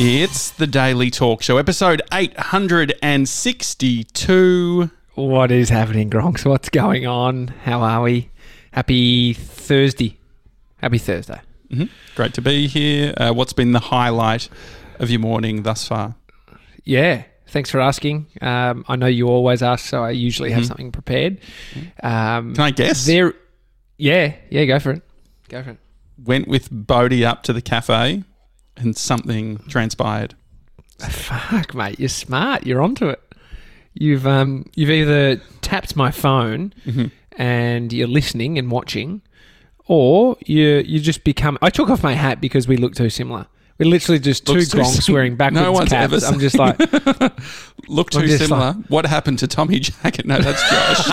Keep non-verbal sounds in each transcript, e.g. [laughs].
It's the Daily Talk Show, episode 862. What is happening, Gronks? What's going on? How are we? Happy Thursday. Happy Thursday. Great to be here. Uh, what's been the highlight of your morning thus far? Yeah. Thanks for asking. Um, I know you always ask, so I usually have something prepared. Um, Can I guess? There. Yeah. Yeah. Go for it. Go for it. Went with Bodhi up to the cafe and something transpired. [laughs] Fuck, mate. You're smart. You're onto it. You've um, you've either tapped my phone and you're listening and watching, or you you just become. I took off my hat because we look too similar. We're literally just two Looks too gronks sim- wearing backwards No one's caps. ever I'm just like, [laughs] Look too similar. what happened to Tommy Jackett? [laughs] No, that's Josh.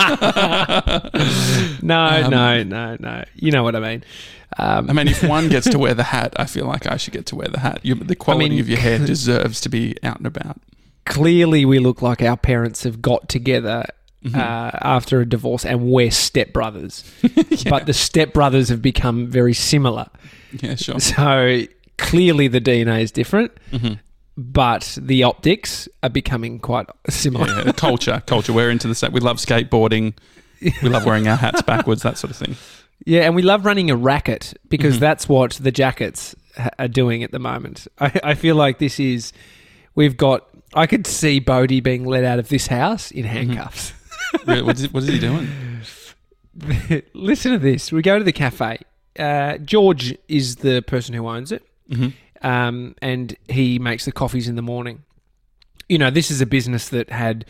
no, Um, no, no, no. You know what I mean. Um, I mean, if one gets to wear the [laughs] hat, I feel like I should get to wear the hat. You, the quality mean- of your hair deserves to be out and about. clearly, we look like our parents have got together. Mm-hmm. Uh, after a divorce, and we're stepbrothers, [laughs] but the stepbrothers have become very similar. Yeah, sure. So clearly the DNA is different, Mm-hmm. but the optics are becoming quite similar. Yeah, culture, culture. We're into the set. We love skateboarding. We love wearing our hats backwards, that sort of thing. Yeah, and we love running a racket because Mm-hmm. that's what the jackets ha- are doing at the moment. [laughs] I, I feel like this is, we've got, I could see Bodhi being let out of this house in Mm-hmm. handcuffs. [laughs] Really, What is, what is he doing? [laughs] Listen to this. We go to the cafe. Uh, George is the person who owns it. Mm-hmm. um, and he makes the coffees in the morning. You know, this is a business that had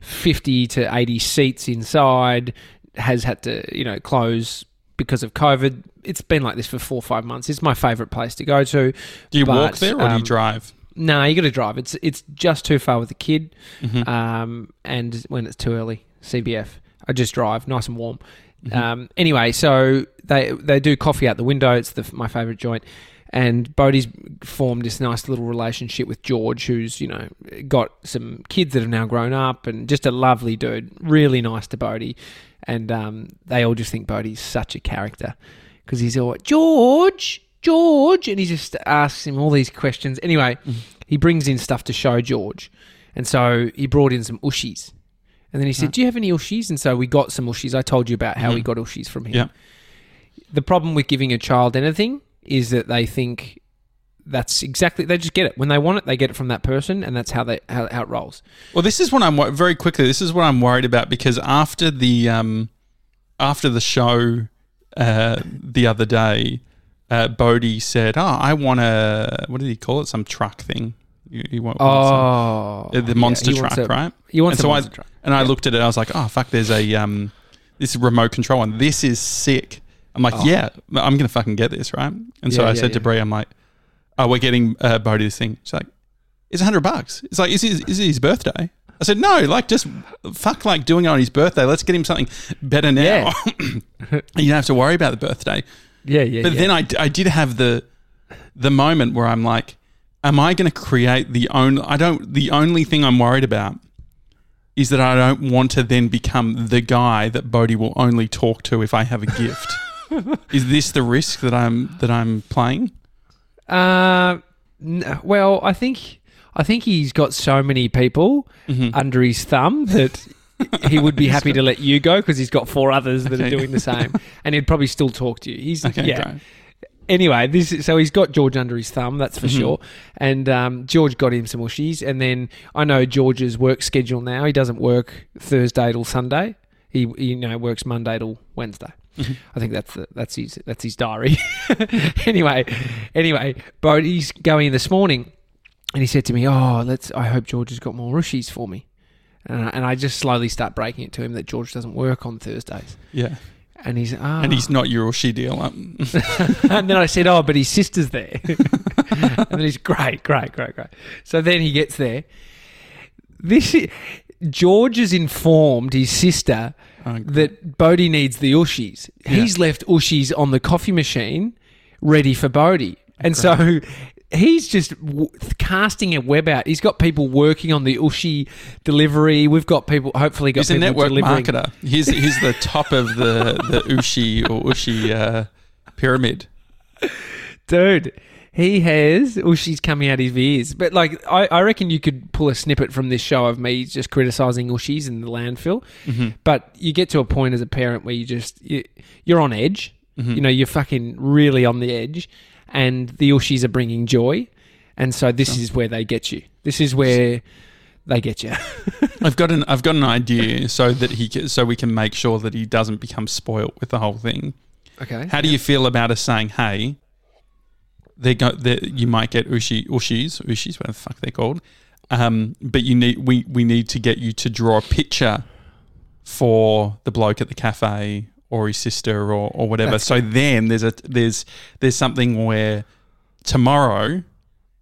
50 to 80 seats inside, has had to, you know, close because of COVID. It's been like this for four or five months. It's my favourite place to go to. Do you walk there or do you um, drive? No, you got to drive. It's it's just too far with the kid, Mm-hmm. um, and when it's too early, CBF. I just drive, nice and warm. Mm-hmm. Um, anyway, so they they do coffee out the window. It's the, my favourite joint. And Bodhi's formed this nice little relationship with George, who's you know got some kids that have now grown up, and just a lovely dude, really nice to Bodhi. And um, they all just think Bodhi's such a character because he's all George, George, and he just asks him all these questions. Anyway, he brings in stuff to show George, and so he brought in some ushies, and then he said, "Do you have any ushies?" And so we got some ushies. I told you about how we got ushies from him. Yeah. The problem with giving a child anything is that they think that's exactly they just get it when they want it. They get it from that person, and that's how they how, how it rolls. Well, this is what I'm very quickly. This is what I'm worried about because after the um, after the show uh, the other day, uh, Bodhi said, "Oh, I want a what did he call it? Some truck thing." You, you want, want some- Oh, Uh, the monster he truck, a- right? You want and so monster I, truck. And I looked at it. I was like, "Oh fuck!" There's a um, this remote control one. This is sick. I'm like, Oh. "Yeah, I'm gonna fucking get this, right?" And so Yeah, I yeah, said to yeah. Brie, "I'm like, oh, we're getting uh, Bodhi this thing." She's like, "It's a hundred bucks." It's like, "Is his, is it his birthday?" I said, "No, like just fuck, like doing it on his birthday. Let's get him something better now. [laughs] you don't have to worry about the birthday." Yeah, yeah. But then I, I did have the the moment where I'm like, am I going to create the only I don't the only thing I'm worried about is that I don't want to then become the guy that Bodhi will only talk to if I have a gift. [laughs] is this the risk that I'm that I'm playing? Uh, n- well, I think I think he's got so many people Mm-hmm. under his thumb that he would be happy to let you go because he's got four others that Okay. are doing the same, [laughs] and he'd probably still talk to you. He's Okay, yeah. great. Anyway, this is, so he's got George under his thumb, that's Mm-hmm. for sure. And um, George got him some mushies, and then I know George's work schedule now. He doesn't work Thursday till Sunday. He, he you know works Monday till Wednesday. Mm-hmm. [laughs] I think that's the, that's his that's his diary. [laughs] anyway, anyway, Bodhi's going in this morning, and he said to me, "Oh, let's. I hope George has got more rushies for me." And I, and I just slowly start breaking it to him that George doesn't work on Thursdays, Yeah. and he's ah. And he's not your she deal. Um, [laughs] and then I said, "Oh, but his sister's there." and then he's great, great, great, great. So then he gets there. This i- George has informed his sister Oh, that Bodhi needs the ushies. He's left ushies on the coffee machine, ready for Bodhi, and so [laughs] he's just w- casting a web out. He's got people working on the ushi delivery. We've got people, hopefully, got He's a people network delivering. marketer. He's he's the top of the the Ushi or Ushi uh, pyramid. [laughs] dude. He has, or she's coming out his ears. But like, I, I reckon you could pull a snippet from this show of me just criticizing Ushies in the landfill. Mm-hmm. But you get to a point as a parent where you just you, you're on edge. Mm-hmm. You know, you're fucking really on the edge, and the Ushies are bringing joy, and so this is where they get you. This is where they get you. [laughs] I've got an I've got an idea so that he ca- so we can make sure that he doesn't become spoilt with the whole thing. okay. How do you feel about us saying, "Hey, they go that you might get ushi ushis ushis whatever the fuck they're called, um, but you need we we need to get you to draw a picture for the bloke at the cafe or his sister or, or whatever. That's so then there's a there's there's something where tomorrow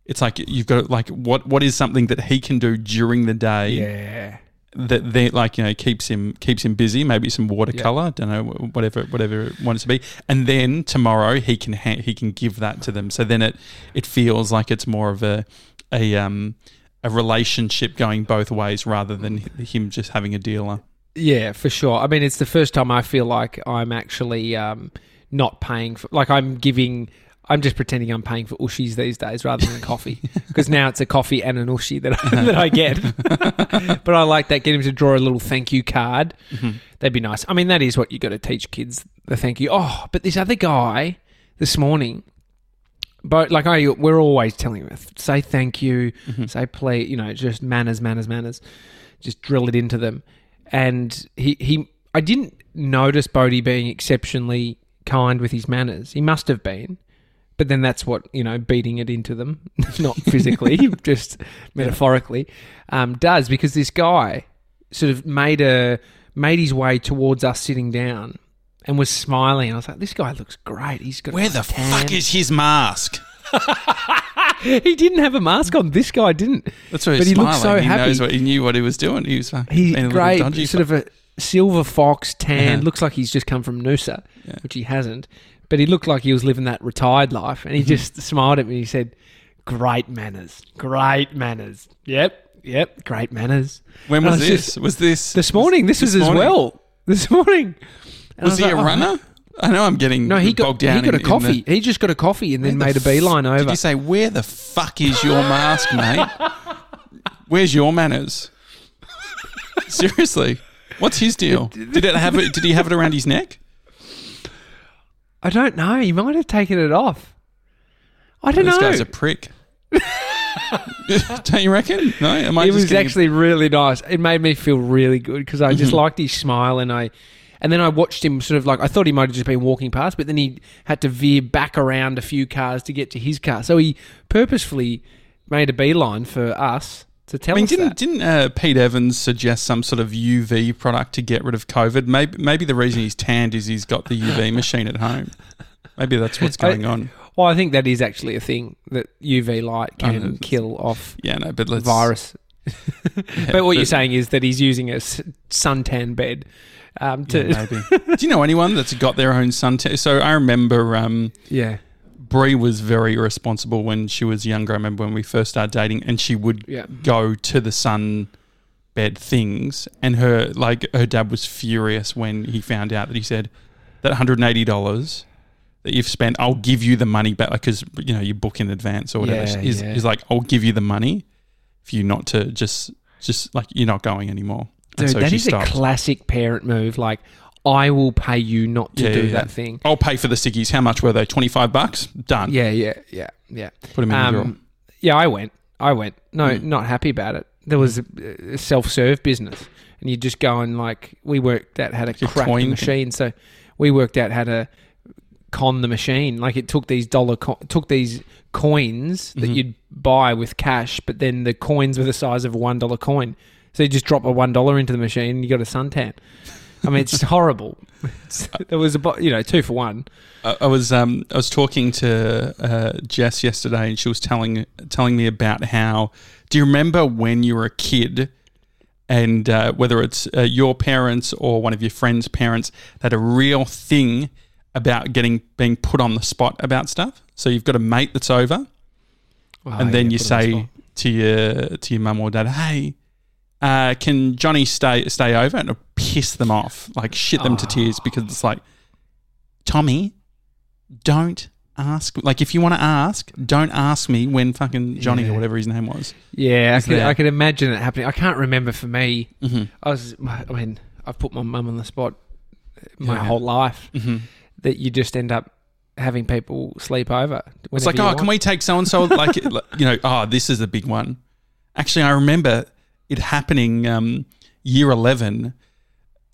it's like you've got like what what is something that he can do during the day Yeah. That they like you know keeps him keeps him busy. Maybe some watercolor, don't know whatever whatever it wants to be. And then tomorrow he can ha- he can give that to them. So then it it feels like it's more of a a um a relationship going both ways rather than him just having a dealer. Yeah, for sure. I mean, it's the first time I feel like I'm actually um, not paying for, like I'm giving. I'm just pretending I'm paying for ushis these days rather than coffee [laughs] because now it's a coffee and an ushi that I, that I get. [laughs] but I like that. Get him to draw a little thank you card. Mm-hmm. That'd be nice. I mean, that is what you got to teach kids the thank you. Oh, but this other guy this morning, but like I, we're always telling him say thank you, mm-hmm. say please, you know, just manners, manners, manners. Just drill it into them. And he, he, I didn't notice Bodhi being exceptionally kind with his manners. He must have been. But then that's what, you know, beating it into them, [laughs] not physically, [laughs] just metaphorically, um, does because this guy sort of made a made his way towards us sitting down and was smiling. And I was like, this guy looks great. He's got a Where the tan." fuck is his mask? [laughs] he didn't have a mask on. This guy didn't. That's why he's But he smiling. looks so he happy. knows what he knew what he was doing. He was fucking He's great, sort of a silver fox tan. Uh-huh. Looks like he's just come from Noosa, Yeah. which he hasn't. But he looked like he was living that retired life, Mm-hmm. and he just smiled at me. He said, "Great manners, great manners. Yep, yep, great manners." When was was this? just- was this This morning. This, was as well. [laughs] This morning. And I Was he like, a "Oh, runner? I know I'm getting No, he got bogged down. he got in- a coffee. the- he just got a coffee and then Where made a beeline over. Did you say where the fuck is your mask, mate? [laughs] Where's your manners? [laughs] Seriously, what's his deal? Did it have it? Did he have it around his neck? I don't know. He might have taken it off. I don't This know. This guy's a prick. [laughs] Don't you reckon? No, am I it was getting- actually really nice. It made me feel really good because I Mm-hmm. just liked his smile and I, and then I watched him sort of like I thought he might have just been walking past, but then he had to veer back around a few cars to get to his car. So he purposefully made a beeline for us tell I mean, didn't that. didn't uh, Pete Evans suggest some sort of UV product to get rid of COVID? Maybe maybe the reason he's tanned is he's got the UV [laughs] machine at home. Maybe that's what's going on. Well, I think that is actually a thing that UV light I know, can kill off Yeah, no, but let's virus. [laughs] yeah, but what you're saying is that he's using a s- suntan bed um, to Yeah, maybe. [laughs] Do you know anyone that's got their own suntan? So I remember um, yeah Brie was very irresponsible when she was younger. I remember when we first started dating, and she would yeah go to the sun bed things, and her like her dad was furious when he found out that he said that 180 dollars that you've spent, I'll give you the money back because you know you book in advance or whatever. Yeah, is yeah. is like I'll give you the money for you not to just just like you're not going anymore. And Dude, so that is stopped. a classic parent move. Like, I will pay you not to Yeah, do yeah, that yeah. thing. I'll pay for the sickies. How much were they? Twenty five bucks. Done. Yeah, yeah, yeah, yeah. Put them in the drawer. Um, yeah, I went. I went. No, Mm. not happy about it. There was a, a self-serve business, and you just go and like we worked out how to a crack the coin thing. machine. So we worked out how to con the machine. Like it took these dollar, co- took these coins that Mhm. you'd buy with cash, but then the coins were the size of a one dollar coin. So you just drop a one dollar into the machine, and you got a suntan. I mean, it's horrible. It's, there was a you know two for one. I, I was um I was talking to uh, Jess yesterday, and she was telling telling me about how. Do you remember when you were a kid, and uh, whether it's uh, your parents or one of your friends' parents had a real thing about getting being put on the spot about stuff? So you've got a mate that's over, Oh, and then yeah, you put 'em on the say to your to your mum or dad, "Hey, uh, can Johnny stay stay over?" And piss them off, like shit them to tears, because it's like, Tommy, don't ask. Like, if you want to ask, don't ask me when fucking Johnny Yeah. or whatever his name was. Yeah, I could, I could imagine it happening. I can't remember for me. Mm-hmm. I was, I mean, I've put my mum on the spot my Yeah. whole life Mm-hmm. that you just end up having people sleep over. It's like, oh, can we take so and so? Like, you know, oh, this is a big one. Actually, I remember it happening um, year 11.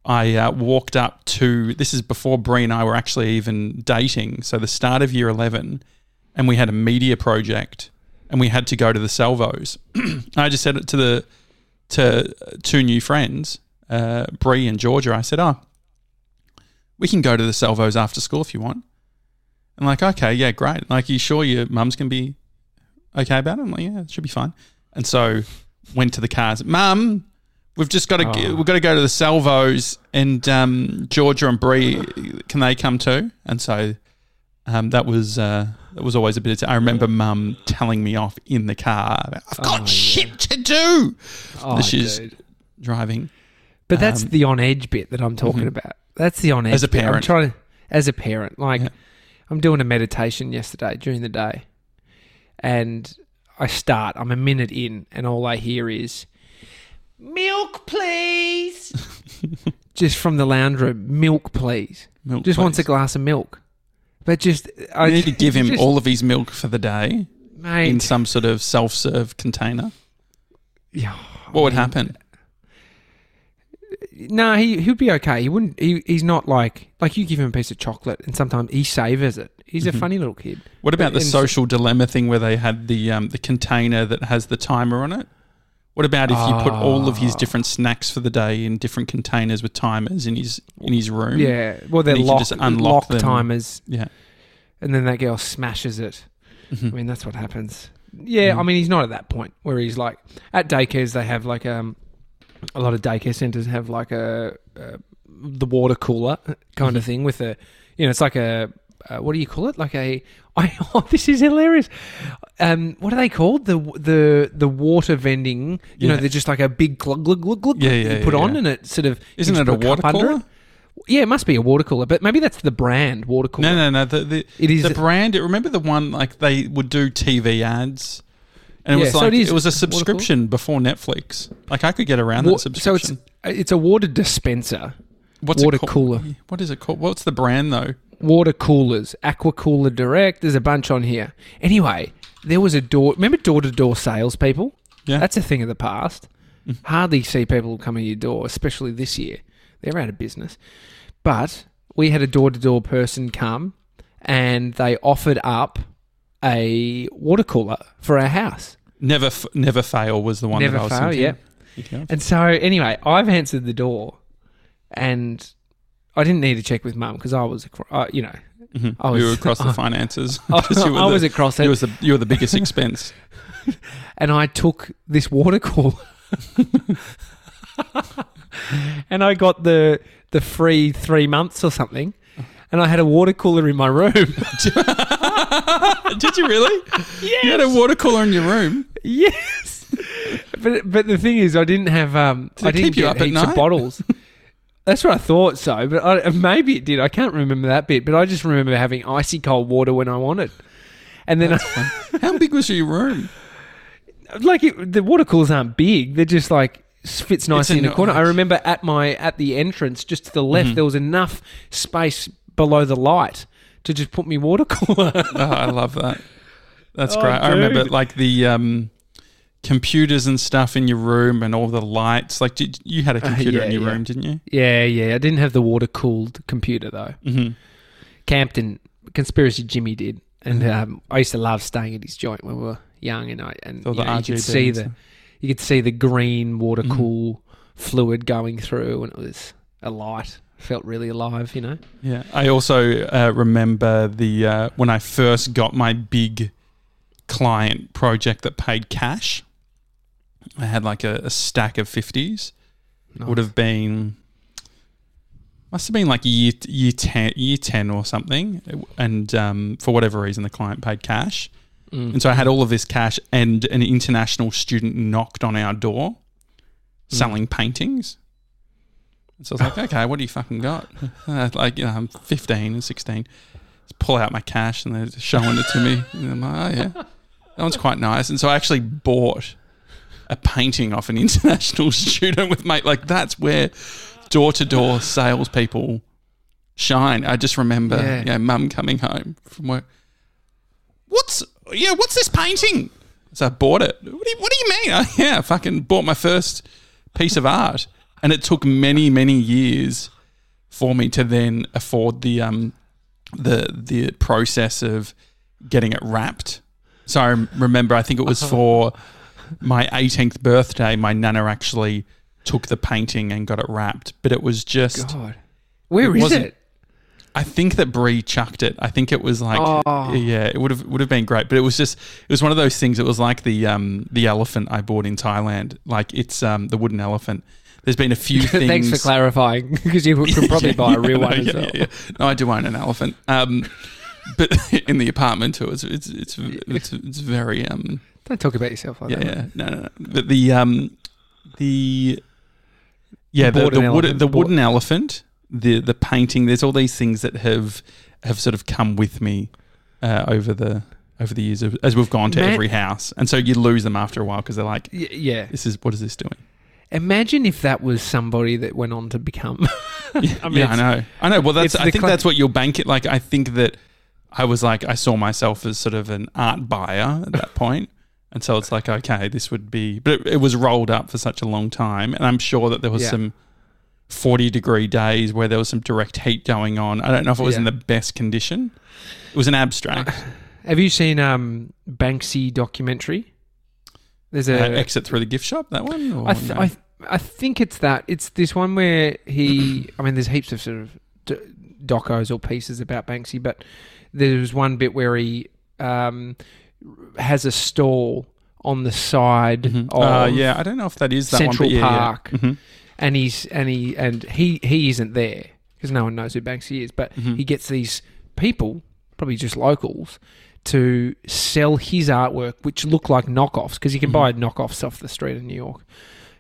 I uh, walked up to, this is before Brie and I were actually even dating. So the start of year 11, and we had a media project and we had to go to the Salvos. [clears throat] I just said it to the, to two new friends, uh, Brie and Georgia. I said, oh, we can go to the Salvos after school if you want. And like, okay, yeah, great. Like, you sure your mum's can be okay about it? I'm like, yeah, it should be fine. And so went to the cars. Mum, we've just got to Oh. we've got to go to the Salvos and um, Georgia and Bree. Can they come too? And so um, that was uh, that was always a bit. Of I remember Mum telling me off in the car. I've got Oh, yeah. shit to do. Oh, is- dude. Driving. But that's um, the on edge bit that I'm talking Mhm. about. That's the on edge As a bit. I'm parent. trying to, as a parent, like Yeah. I'm doing a meditation yesterday during the day, and I start. I'm a minute in, and all I hear is milk, please. [laughs] just from the lounge room, milk, please. Milk, Just wants a glass of milk. But just I You need to give [laughs] him just- all of his milk for the day mate. in some sort of self-serve container. yeah, What would I mean, happen? No, he he'd be okay. He wouldn't. He, he's not like like you give him a piece of chocolate, and sometimes he savors it. He's a Mhm. funny little kid. What about the social dilemma thing where they had the um, the container that has the timer on it? What about if you put all of his Ah. different snacks for the day in different containers with timers in his in his room? Yeah, well, they're And lock, just unlock lock timers, yeah. and then that girl smashes it. Mhm. I mean, that's what happens. Yeah, Mm. I mean, he's not at that point where he's like at daycares. They have like um, a lot of daycare centers have like a, a the water cooler [laughs] kind of Mhm. thing with a, you know, it's like a uh, what do you call it? Like a [laughs] I oh, this is hilarious. Um, what are they called? The the the water vending. You know, they're just like a big glug glug glug glug Yeah, yeah, you put yeah, on, yeah. and it sort of Isn't it a water cooler? Yeah, it must be a water cooler, but maybe that's the brand water cooler. No, no, no. The the, It is the brand. Remember the one like they would do TV ads, and it Yeah, was so like it is it, was a subscription before Netflix. Like I could get around Wa- that subscription. so it's it's a water dispenser. What's water it cooler. What is it called? What's the brand though? Water coolers, Aqua Cooler Direct. There's a bunch on here. Anyway, there was a door. Remember door to door salespeople? Yeah. That's a thing of the past. Mhm. Hardly see people coming to your door, especially this year. They're out of business. But we had a door to door person come and they offered up a water cooler for our house. Never, f- Neverfail was the one. Never that I was fail, thinking. yeah. And so, anyway, I've answered the door and I didn't need to check with mum because I was, uh, you know, Mhm. I was- you were across the [laughs] [laughs] I- [laughs] finances. I, you I the- was across You it. was the you were the biggest expense. and I took this water cooler and I got the the free three months or something. And I had a water cooler in my room. Did you really? yes. You had a water cooler in your room. yes. But but the thing is, I didn't have um, Did I didn't keep you get up at heaps of night? bottles. That's what I thought so, but I, maybe it did. I can't remember that bit, but I just remember having icy cold water when I wanted. And then, I, [laughs] How big was your room? like, it, the water coolers aren't big; they're just like fits nicely in the corner. I remember at my at the entrance, just to the left, Mhm. there was enough space below the light to just put me water [laughs] cooler. Oh, I love that. That's Oh, great. I remember like the um, computers and stuff in your room and all the lights. Like did, you had a Uh, computer yeah, in your yeah. room, didn't you? yeah, yeah. I didn't have the water cooled computer though. Mm-hmm. Campton conspiracy Jimmy did, and Mhm. um, I used to love staying at his joint when we were young, and I and you, know, you could see the you could see the green water cool fluid going through, and it was a light. Felt really alive, you know. Yeah. I also uh, remember the uh, when I first got my big client project that paid cash. I had like a, a stack of fifties. Would have been must have been like year year ten year ten or something, and um, for whatever reason the client paid cash, Mm. and so I had all of this cash, and an international student knocked on our door, selling paintings. So I was like, [laughs] okay, what do you fucking got? Uh, [laughs] like, you know, I'm 15 and 16. pull out my cash and they're showing it to me. And I'm like, oh, yeah, that one's quite nice. And so I actually bought a painting off an [laughs] international student with mate. Like that's where door to door salespeople shine. I just remember, Yeah. yeah, mum coming home from work. What's yeah? What's this painting? So I bought it. What do you, what do you mean? I, [laughs] yeah, I fucking bought my first piece of art, and it took many many years for me to then afford the um the the process of getting it wrapped. So I remember, I think it was for my 18th birthday. My nana actually took the painting and got it wrapped, but it was just. God, where It is it? I think that Brie chucked it. I think it was like, Oh. yeah, it would have would have been great, but it was just it was one of those things. It was like the um the elephant I bought in Thailand. Like it's um the wooden elephant. There's been a few things. [laughs] Thanks for clarifying, [laughs] because you [laughs] could probably Yeah, buy a real yeah, one no, as yeah, well. yeah. No, I do own an elephant. Um, but in the apartment too, it's it's it's it's, it's very um Don't talk about yourself like yeah that. yeah no no no. But the um the yeah the the, wood, the wooden elephant the the painting. There's all these things that have have sort of come with me uh, over the over the years of, as we've gone to Man- every house, and so you lose them after a while because they're like, Y- yeah. this is what is this doing? Imagine if that was somebody that went on to become. [laughs] [laughs] I mean, yeah, I it's- know. I know. Well, that's. it's I the think that's what you'll bank it. Like, I think that I was like, I saw myself as sort of an art buyer at that point, and so it's like, okay, this would be. But it, it was rolled up for such a long time, and I'm sure that there was Yeah. some forty degree days where there was some direct heat going on. I don't know if it was in Yeah. the best condition. It was an abstract. Have you seen um, Banksy documentary? There's Uh, a exit through the gift shop. That one. Or I, th- no? I, th- I think it's that. It's this one where he. I mean, there's heaps of sort of d- docos or pieces about Banksy, but there's one bit where he um, has a stall on the side Mhm. of Uh, yeah, I don't know if that is that Central one, yeah, yeah. Park. Mhm. and he's and he and he he isn't there because no one knows who Banksy is, but Mhm. he gets these people, probably just locals, to sell his artwork, which look like knockoffs because you can Mhm. buy knockoffs off the street in New York,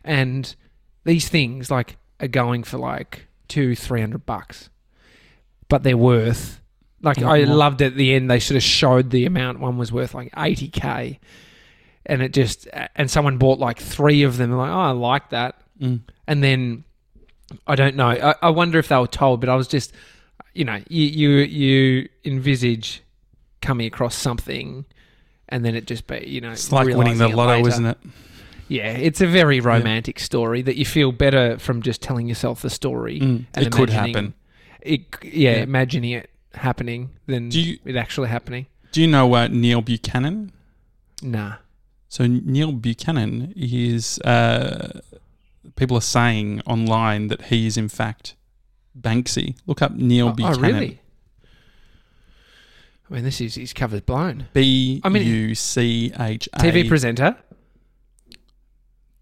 and these things like are going for like two three hundred bucks, but they're worth. Like I more. loved at the end they sort of showed the amount one was worth like eighty k, and it just and someone bought like three of them. Like oh I like that, Mm. and then I don't know. I, I wonder if they were told, but I was just, you know, you you, you envisage coming across something, and then it just be, you know, It's like winning the lotto, later. isn't it? Yeah, it's a very romantic story that you feel better from just telling yourself the story. Mm. and It could happen. It, yeah, Yeah. imagining it happening than Do you- it actually happening. Do you know uh, Neil Buchanan? Nah. So Neil Buchanan is. Uh, people are saying online that he is in fact Banksy. Look up Neil Oh, Buchanan. oh, really? I mean, this is his cover's blown. B I mean- U C H A. TV presenter.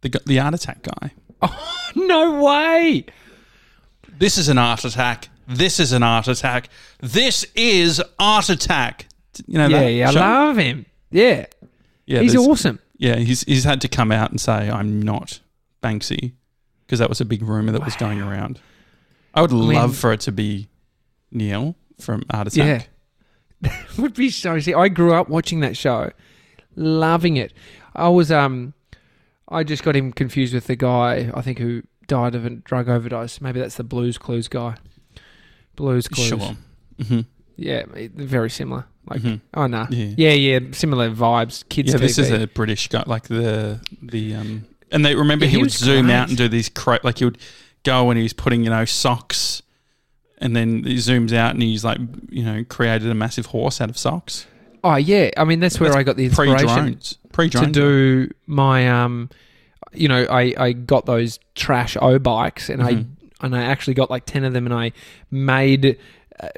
the the art attack guy. Oh [laughs] no way! This is an art attack. This is an art attack. This is art attack. You know yeah, that yeah, I love him. Yeah, Yeah, he's awesome. Yeah, he's he's had to come out and say I'm not Banksy because that was a big rumor that was going around. I would mean- love for it to be Neil from Art Attack. Yeah, [laughs] that would be so sick. I grew up watching that show, loving it. I was um, I just got him confused with the guy I think who died of a drug overdose. Maybe that's the Blues Clues guy. Blues Clues. Sure. hmm Yeah, very similar. Like, Mhm. oh no, Yeah. yeah, yeah, similar vibes. Kids. Yeah, this is a British guy, like the the um, and they remember Yeah, he, he would zoom great. out and do these cra- like he would go and he's putting you know socks, and then he zooms out and he's like you know created a massive horse out of socks. Oh yeah, I mean that's where That's I got the inspiration Pre inspiration. drones, pre to do my um you know I I got those trash oBikes and Mhm. I and I actually got like 10 of them and I made uh,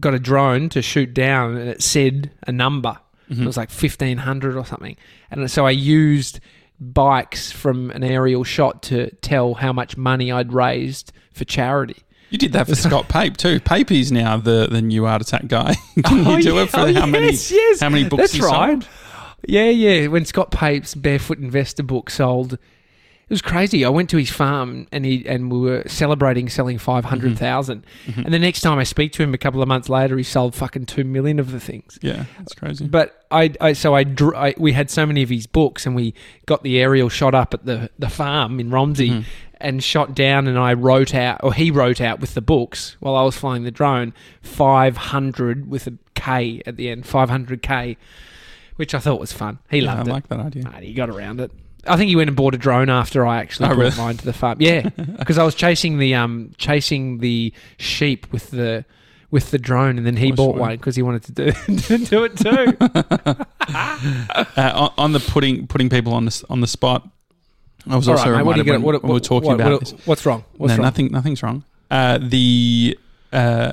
got a drone to shoot down and it said a number Mm-hmm. it was like 1500 or something and so I used bikes from an aerial shot to tell how much money I'd raised for charity You did that for [laughs] Scott Pape too. Pape is now the, the new art attack guy. [laughs] Can you Oh, do yeah. it for Oh, how many yes, yes. how many books That's right. sold? Yeah, yeah. When Scott Pape's Barefoot Investor book sold, was crazy. I went to his farm and he and we were celebrating selling five mm-hmm. Mm-hmm. And the next time I speak to him a couple of months later, he sold fucking two million of the things. Yeah, that's crazy. But I, I so I, drew, I we had so many of his books, and we got the aerial shot up at the the farm in Romsey, mm-hmm. and shot down, and I wrote out, or he wrote out with the books while I was flying the drone, five hundred with a K at the end, five hundred K, which I thought was fun. He Yeah, I loved it. like that idea. Mate, he got around it. I think he went and bought a drone after I actually Oh, brought really? mine to the farm. Yeah, [laughs] because I was chasing the um chasing the sheep with the with the drone, and then he Oh, bought sure. one because he wanted to do [laughs] to do it too. [laughs] Uh, on, on the putting putting people on the on the spot, I was All also right, mate, reminded get? when, What, when we were talking what- about what's wrong? What's no, wrong? nothing. Nothing's wrong. Uh, the uh,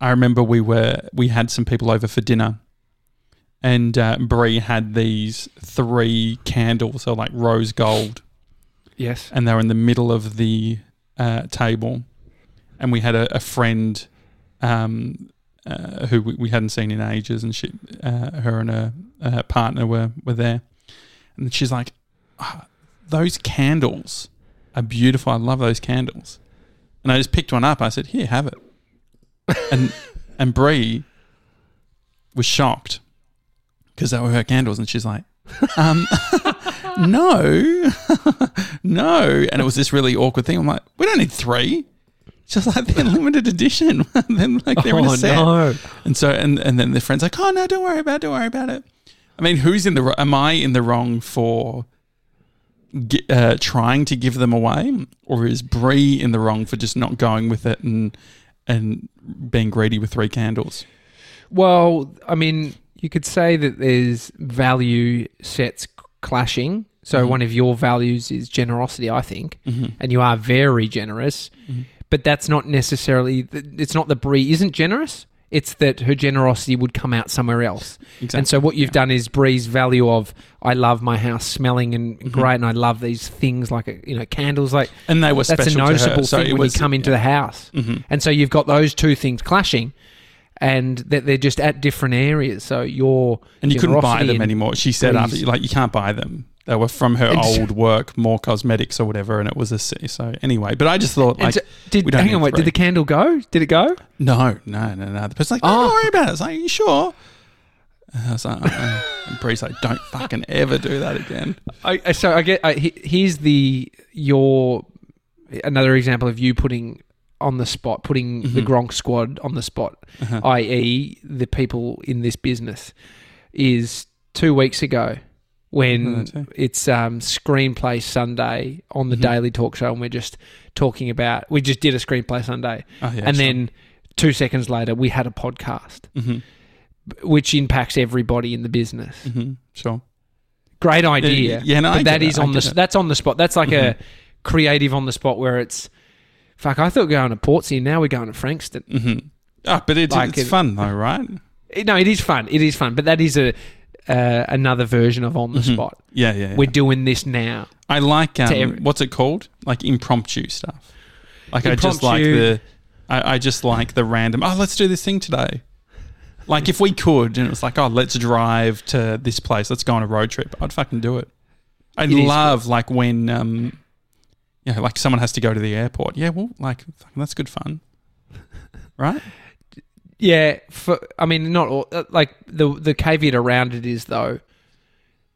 I remember we were we had some people over for dinner, and uh, Brie had these three candles, so like rose gold, Yes. and they were in the middle of the uh, table, and we had a, a friend um, uh, who we, we hadn't seen in ages, and she, uh, her and her uh, partner were were there, and she's like, "Ah, "Those candles are beautiful. I love those candles," and I just picked one up. I said, "Here, have it," and [laughs] and Brie was shocked because they were her candles, and she's like, um, [laughs] "No, [laughs] no," and it was this really awkward thing. I'm like, "We don't need three. Just like they're [laughs] limited edition. then like they're in oh a set." no! And so, and and then the friend's like, "Oh no, don't worry about it. Don't worry about it." I mean, who's in the? Am I in the wrong for uh, trying to give them away, or is Brie in the wrong for just not going with it and and being greedy with three candles? Well, I mean, you could say that there's value sets clashing. So Mhm. one of your values is generosity, I think, Mm-hmm. and you are very generous. Mhm. But that's not necessarily. It's not that Brie isn't generous. It's that her generosity would come out somewhere else. Exactly. And so what you've yeah. done is Bree's value of I love my house smelling and Mhm. great, and I love these things like you know candles. Like and they were that's a special to her, noticeable so thing when was, you come into the house. Mhm. And so you've got those two things clashing, and that they're just at different areas. So your And you couldn't buy them anymore. She said after, like, you can't buy them. They were from her old work, MOR Cosmetics or whatever, and it was a C. So anyway, but I just thought, like, so- did we don't hang on, wait, three. did the candle go? Did it go? No, no, no, no. The person's like, don't Oh. worry about it. It's like, Are you sure? And I was like, uh-uh. and Bree's like, don't fucking ever do that again. I, I- so I get. I, here's the your another example of you putting on the spot, putting the Mhm. Gronk squad on the spot, Uh-huh. i.e., the people in this business, is two weeks ago when Oh, it's um, Screenplay Sunday on the Mhm. Daily Talk Show, and we're just talking about. We just did a Screenplay Sunday, Oh, yeah, and then two seconds later, we had a podcast, Mhm, which impacts everybody in the business. mhm, sure. Great idea. Yeah, no, but that get it, on the it. that's on the spot. That's like a Mhm. creative on the spot where it's fuck. I thought we were going to Portsea, now we're going to Frankston. Mhm. Ah, but it, Like it's it- fun though, right? It- no, it is fun. It is fun, but that is a uh, another version of on the Mhm. spot. Yeah, yeah. yeah. We're doing this now. I like um, every- what's it called? Like impromptu stuff. Like I just like the, I, I just like the random. Oh, let's do this thing today. Like if we could, and it was like, oh, let's drive to this place. Let's go on a road trip. I'd fucking do it. I It is love like when, um, know, like someone has to go to the airport. Yeah, well, like that's good fun, [laughs] right? Yeah, for I mean, not all, uh, like the the caveat around it is though,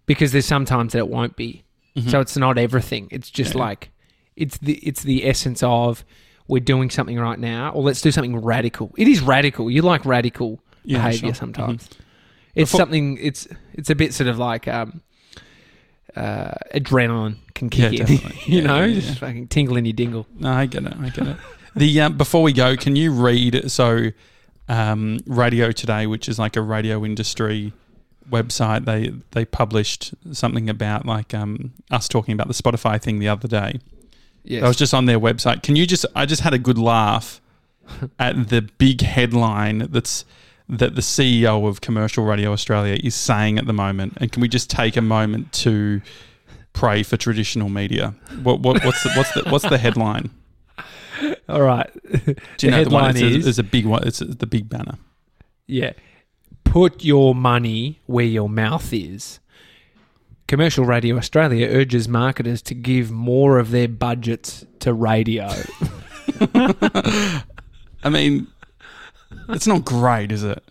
because there's sometimes that it won't be. Mhm. So it's not everything. It's just Yeah. like it's the it's the essence of we're doing something right now, or let's do something radical. It is radical. You like radical Yeah, behavior sure. sometimes. It's Before- something. It's it's a bit sort of like um, uh, adrenaline can Yeah, kick in. [laughs] you Yeah, know, yeah, just fucking tingle in your dingle. No, I get it. I get it. The um, before we go, can you read so um, Radio Today, which is like a radio industry website, they they published something about like um, us talking about the Spotify thing the other day. Yes. I was just on their website. Can you just? I just had a good laugh [laughs] at the big headline that's that the CEO of Commercial Radio Australia is saying at the moment. And can we just take a moment to pray for traditional media? What, what what's the, what's the what's the headline? [laughs] All right. Do you The know the one? headline It's a, is- it's a big one. It's the big banner. Yeah. Put your money where your mouth is. Commercial Radio Australia urges marketers to give more of their budgets to radio. [laughs] I mean, it's not great, is it?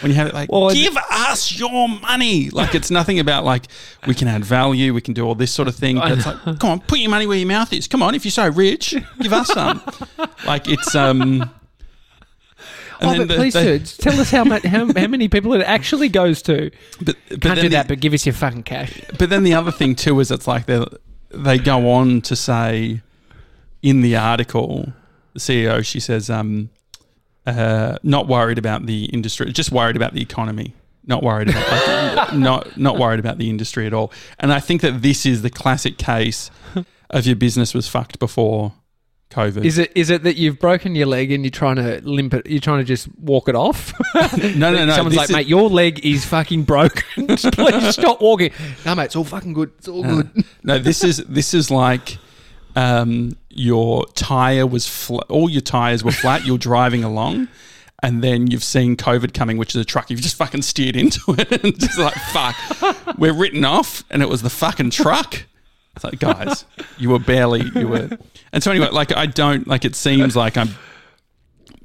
When you have it like, Well, I- give us your money. Like, it's nothing about like, we can add value, we can do all this sort of thing. But it's like, come on, put your money where your mouth is. Come on, if you're so rich, give us some. like, it's, um, and oh, then but the- please, they- sir, tell us how, much, how, how many people it actually goes to. but, but Can't then do the- that, but give us your fucking cash. But then the other thing too is it's like they they go on to say in the article, the CEO she says, um, uh, not worried about the industry, just worried about the economy. Not worried about like, [laughs] not not worried about the industry at all. And I think that this is the classic case of your business was fucked before COVID. Is it is it that you've broken your leg and you're trying to limp it? You're trying to just walk it off? [laughs] no, no, no. Someone's like, is- mate, your leg is fucking broken. [laughs] Please stop walking. No, mate, it's all fucking good. It's all good. no, this is this is like um, your tire was flat. All your tires were flat. You're driving along, and then you've seen COVID coming, which is a truck. You've just fucking steered into it, [laughs] and just like fuck, we're written off, and it was the fucking truck. It's like, guys, you were barely you were. And so anyway, like I don't like. It seems like I'm.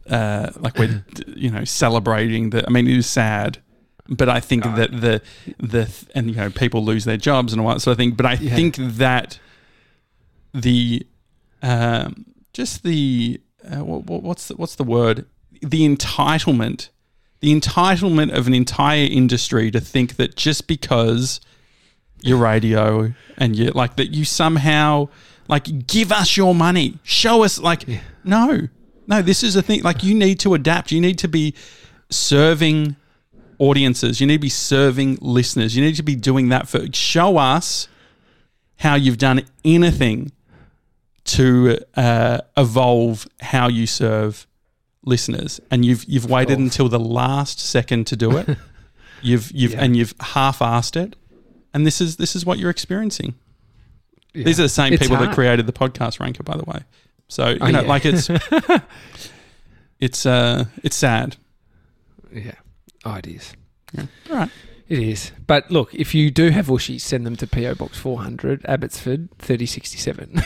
Uh, like we're, you know, celebrating that. I mean, it is sad, but I think that the the and you know people lose their jobs and all that sort of thing. But I Yeah. think that the um, just the uh, what, what's the, what's the word? The entitlement, the entitlement of an entire industry to think that just because your radio and you like that you somehow like give us your money, show us like no, no. This is a thing. Like you need to adapt. You need to be serving audiences. You need to be serving listeners. You need to be doing that for show us how you've done anything to uh, evolve how you serve listeners, and you've you've waited Evolve. until the last second to do it. [laughs] You've you've Yeah. and you've half-assed it, and this is this is what you're experiencing. These are the same It's people that created the podcast ranker, by the way. So you Oh, know, yeah. like it's [laughs] it's uh it's sad. Yeah. Oh, it is. Yeah. All right. It is. But look, if you do have Whooshies, send them to PO Box 400, Abbotsford, 3067.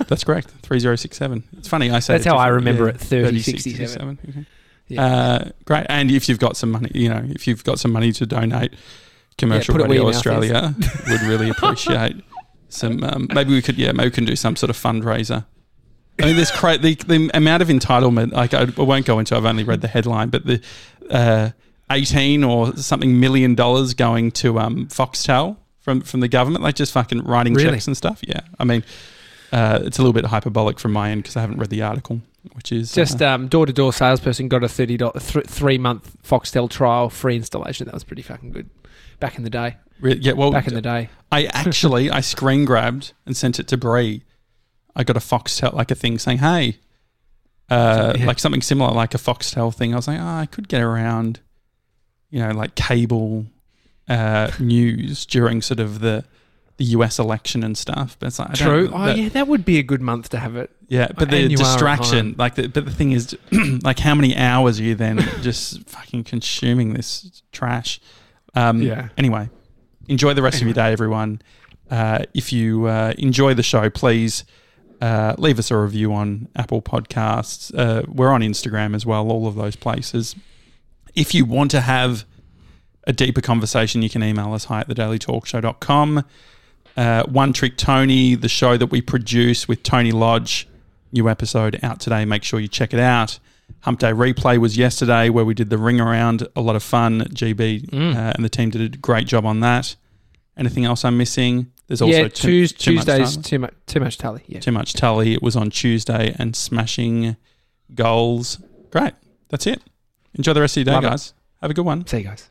[laughs] That's correct. Three zero six seven. It's funny. I say That's how I remember Yeah, it, 3067. 3067. Okay. Yeah. Uh, great. And if you've got some money, you know, if you've got some money to donate, Commercial it Radio Australia [laughs] would really appreciate some. Um, maybe we could, yeah, maybe we can do some sort of fundraiser. I mean, there's cra- the, the amount of entitlement. Like, I, I won't go into. I've only read the headline, but the uh, eighteen or something million dollars going to um, Foxtel from from the government, like just fucking writing Really? checks and stuff. Yeah, I mean, uh, it's a little bit hyperbolic from my end because I haven't read the article, which is Just uh, um, door-to-door salesperson got a thirty th- three-month Foxtel trial free installation. That was pretty fucking good back in the day. re- yeah. Well, Back in the day, I actually I screen grabbed and sent it to Bree. I got a Foxtel like a thing saying, "Hey," uh, Yeah. like something similar, like a Foxtel thing. I was like, "Oh, I could get around, you know, like cable uh, news during sort of the the US election and stuff." But it's like, true. Oh that- yeah, that would be a good month to have it. yeah. But the And you are at distraction, like, the, but the thing is, [clears throat] like, how many hours are you then [laughs] just fucking consuming this trash? Um, Yeah. Anyway, enjoy the rest of your day, everyone. Uh, if you uh, enjoy the show, please uh, leave us a review on Apple Podcasts. Uh, we're on Instagram as well, all of those places. If you want to have a deeper conversation, you can email us hi at thedailytalkshow.com. Uh, One Trick Tony, the show that we produce with Tony Lodge, new episode out today. Make sure you check it out. Hump Day Replay was yesterday where we did the ring around. A lot of fun. GB Mm. uh, and the team did a great job on that. Anything else I'm missing? There's also yeah, too, too Tuesdays Tully. too much too much tally. Yeah. Too much tally. It was on Tuesday and smashing goals. Great. That's it. Enjoy the rest of your day, Love it. guys. Have a good one. See you guys.